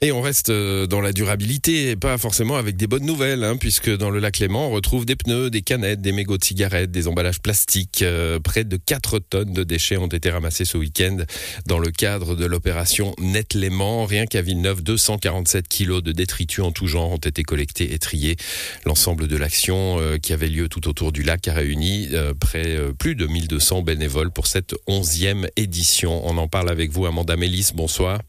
Et on reste euh, dans la durabilité pas forcément avec des bonnes nouvelles, hein, puisque dans le lac Léman, on retrouve des pneus, des canettes, des mégots de cigarettes, des emballages plastiques. Euh, près de 4 tonnes de déchets ont été ramassés ce week-end dans le cadre de l'opération Net Léman. Rien qu'à Villeneuve, 247 kilos de détritus en tout genre ont été collectés et triés. L'ensemble de l'action euh, qui avait lieu tout autour du lac a réuni près plus de 1200 bénévoles pour cette onzième édition. On en parle avec vous, Amanda Mélis. Bonsoir.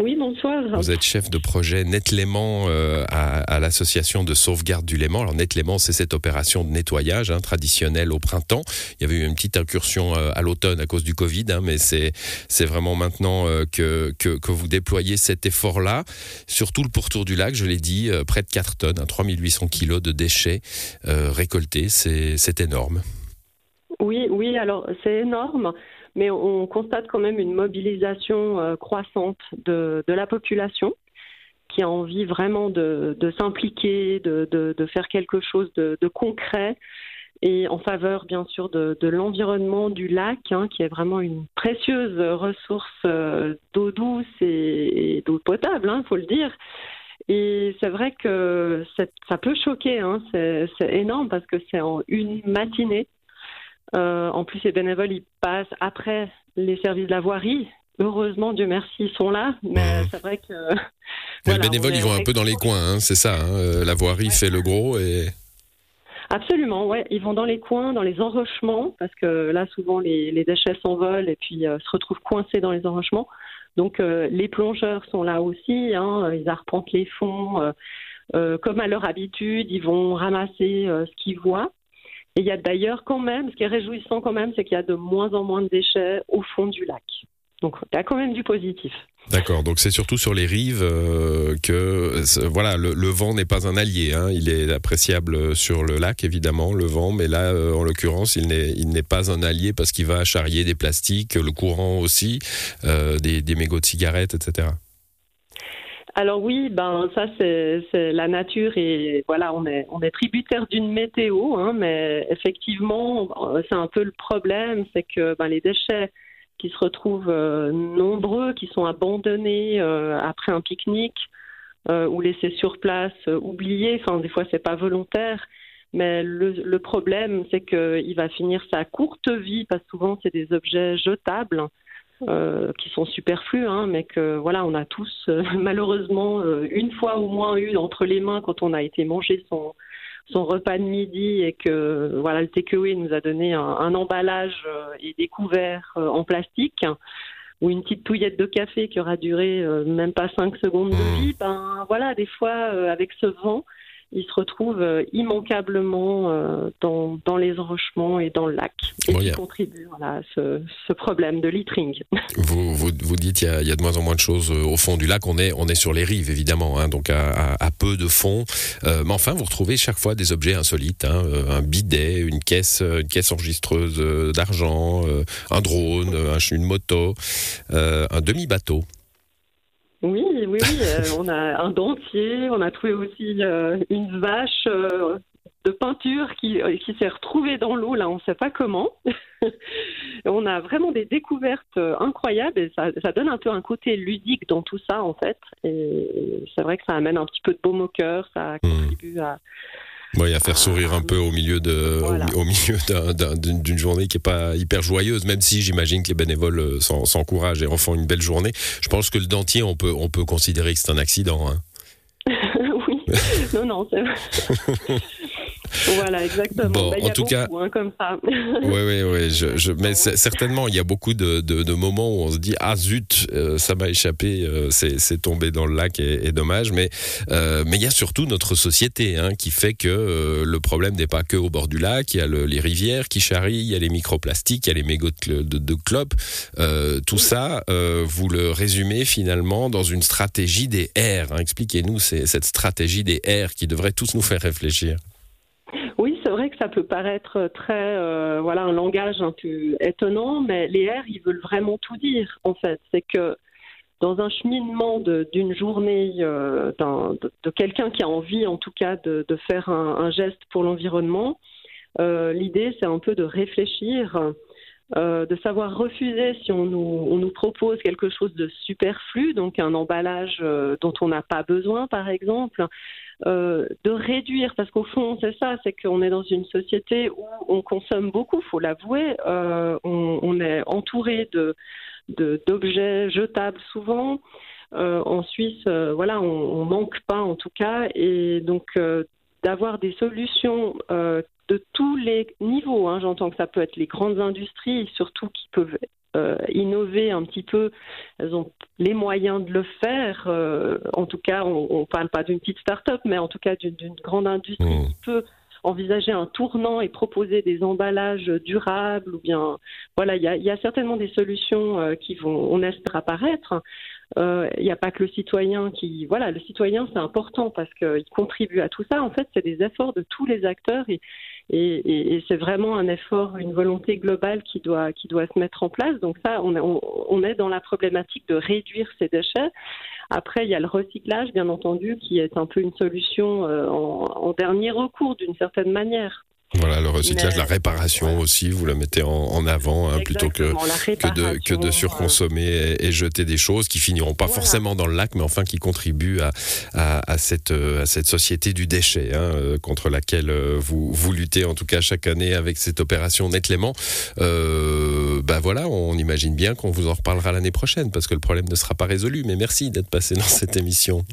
Oui, bonsoir. Vous êtes chef de projet Net Léman euh, à, l'association de sauvegarde du Léman. Alors Net Léman, c'est cette opération de nettoyage hein, traditionnelle au printemps. Il y avait eu une petite incursion euh, à l'automne à cause du Covid, hein, mais c'est c'est vraiment maintenant euh, que, que, que vous déployez cet effort-là. Surtout le pourtour du lac, je l'ai dit, près de 4 tonnes, hein, 3800 kilos de déchets récoltés, c'est énorme. Oui, oui, alors c'est énorme mais on constate quand même une mobilisation euh, croissante de, la population qui a envie vraiment de, s'impliquer, de, faire quelque chose de, concret et en faveur bien sûr de, l'environnement du lac, hein, qui est vraiment une précieuse ressource euh, d'eau douce et, d'eau potable, il hein, faut le dire. Et c'est vrai que ça peut choquer, hein, c'est énorme parce que c'est en une matinée euh, en plus, les bénévoles, ils passent après les services de la voirie. Heureusement, Dieu merci, ils sont là. Mais c'est vrai que. les bénévoles, ils vont un peu dans les coins, hein, c'est ça. Hein, euh, la voirie fait le gros et. Absolument, ouais. Ils vont dans les coins, dans les enrochements, parce que là, souvent, les, déchets s'envolent et puis euh, se retrouvent coincés dans les enrochements. Donc, les plongeurs sont là aussi. Hein, ils arpentent les fonds. comme à leur habitude, ils vont ramasser ce qu'ils voient. Et il y a d'ailleurs quand même, ce qui est réjouissant quand même, c'est qu'il y a de moins en moins de déchets au fond du lac. Donc il y a quand même du positif. D'accord, donc c'est surtout sur les rives euh, que voilà le, vent n'est pas un allié. Hein. Il est appréciable sur le lac évidemment le vent, mais là euh, en l'occurrence il n'est pas un allié parce qu'il va charrier des plastiques, le courant aussi, euh, des mégots de cigarettes, etc. Alors oui, ben ça c'est la nature et voilà, on est on est tributaire d'une météo, hein, mais effectivement c'est un peu le problème, c'est que ben, les déchets qui se retrouvent euh, nombreux, qui sont abandonnés euh, après un pique-nique euh, ou laissés sur place, oubliés. Enfin des fois c'est pas volontaire, mais le, le problème c'est qu'il va finir sa courte vie parce souvent c'est des objets jetables. Euh, qui sont superflus, hein, mais que voilà, on a tous euh, malheureusement euh, une fois au moins eu entre les mains quand on a été manger son son repas de midi et que voilà le takeaway nous a donné un, emballage et des couverts en plastique ou une petite touillette de café qui aura duré même pas cinq secondes de mmh. vie, ben voilà, des fois avec ce vent, il se retrouve euh, immanquablement euh, dans, dans, les enrochements et dans le lac et qui contribue à ce, ce, problème de littering. Vous, vous, vous dites qu'il y, y, a de moins en moins de choses euh, au fond du lac. On est, on est sur les rives, évidemment, hein, donc à, à, peu de fond. Euh, mais enfin, vous retrouvez chaque fois des objets insolites. Hein, un bidet, une caisse, une caisse enregistreuse d'argent, un drone, une moto, un demi-bateau. Oui, oui, oui. Euh, on a un dentier, on a trouvé aussi euh, une vache euh, de peinture qui, qui s'est retrouvée dans l'eau, là, on ne sait pas comment. on a vraiment des découvertes incroyables et ça, ça, donne un peu un côté ludique dans tout ça, en fait. Et c'est vrai que ça amène un petit peu de baume au cœur, ça mmh. contribue à oui, à faire sourire un peu au milieu de, au, milieu d'une journée qui est pas hyper joyeuse, même si j'imagine que les bénévoles euh, s'encouragent et en font une belle journée. Je pense que le dentier, on peut, on peut considérer que c'est un accident. Hein. oui, non, non, c'est Voilà, exactement. Bon, bah, en tout cas, hein, comme ça. Oui, oui, oui. Je, je, mais certainement, il y a beaucoup de, de, de, moments où on se dit ah zut, euh, ça m'a échappé, euh, c'est tombé dans le lac et, et dommage. Mais euh, mais il y a surtout notre société hein, qui fait que le problème n'est pas que au bord du lac. Il y a le, les rivières qui charrient, il y a les microplastiques, il y a les mégots de, de, clopes. tout ça, vous le résumez finalement dans une stratégie des R. Hein. Expliquez-nous cette stratégie des R qui devrait tous nous faire réfléchir ça peut paraître très, euh, voilà, un langage un peu étonnant, mais les R, ils veulent vraiment tout dire, en fait. C'est que dans un cheminement d'une journée euh, de, quelqu'un qui a envie, en tout cas, de, faire un, geste pour l'environnement, euh, l'idée, c'est un peu de réfléchir euh, de savoir refuser si on nous, on nous, propose quelque chose de superflu, donc un emballage euh, dont on n'a pas besoin, par exemple, euh, de réduire, parce qu'au fond, c'est ça, c'est qu'on est dans une société où on consomme beaucoup, faut l'avouer, on, est entouré de d'objets jetables souvent. En Suisse, voilà, on, on, manque pas en tout cas, et donc d'avoir des solutions euh, de tous les niveaux. Hein. J'entends que ça peut être les grandes industries, surtout qui peuvent euh, innover un petit peu. Elles ont les moyens de le faire. Euh, en tout cas, on ne parle pas d'une petite start-up, mais en tout cas d'une grande industrie mmh. qui peut envisager un tournant et proposer des emballages durables ou bien voilà il y a, y a, certainement des solutions euh, qui vont on espère apparaître il n'y a pas que le citoyen qui voilà le citoyen c'est important parce qu'il contribue à tout ça en fait c'est des efforts de tous les acteurs et et, et, c'est vraiment un effort, une volonté globale qui doit, qui doit se mettre en place. Donc ça, on, on, on, est dans la problématique de réduire ces déchets. Après, il y a le recyclage, bien entendu, qui est un peu une solution euh, en, en dernier recours d'une certaine manière. Voilà, le recyclage, la réparation aussi, vous la mettez en, avant hein, plutôt que, que, de, que de surconsommer et, jeter des choses qui finiront pas forcément dans le lac, mais enfin qui contribuent à, à, à cette, à cette société du déchet hein, euh, contre laquelle euh, vous, vous luttez en tout cas chaque année avec cette opération Netlément. Euh, bah voilà, on imagine bien qu'on vous en reparlera l'année prochaine parce que le problème ne sera pas résolu. Mais merci d'être passé dans cette émission.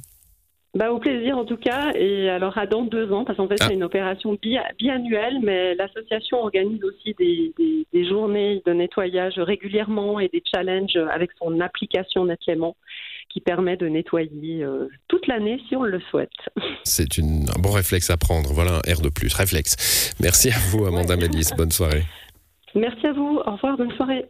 Bah, au plaisir en tout cas. Et alors à dans deux ans, parce qu'en fait ah. c'est une opération biannuelle, mais l'association organise aussi des, des, des, journées de nettoyage régulièrement et des challenges avec son application Netlément qui permet de nettoyer euh, toute l'année si on le souhaite. C'est un bon réflexe à prendre. Voilà un R de plus. Réflexe. Merci à vous Amanda ouais. Mélis. Bonne soirée. Merci à vous. Au revoir. Bonne soirée.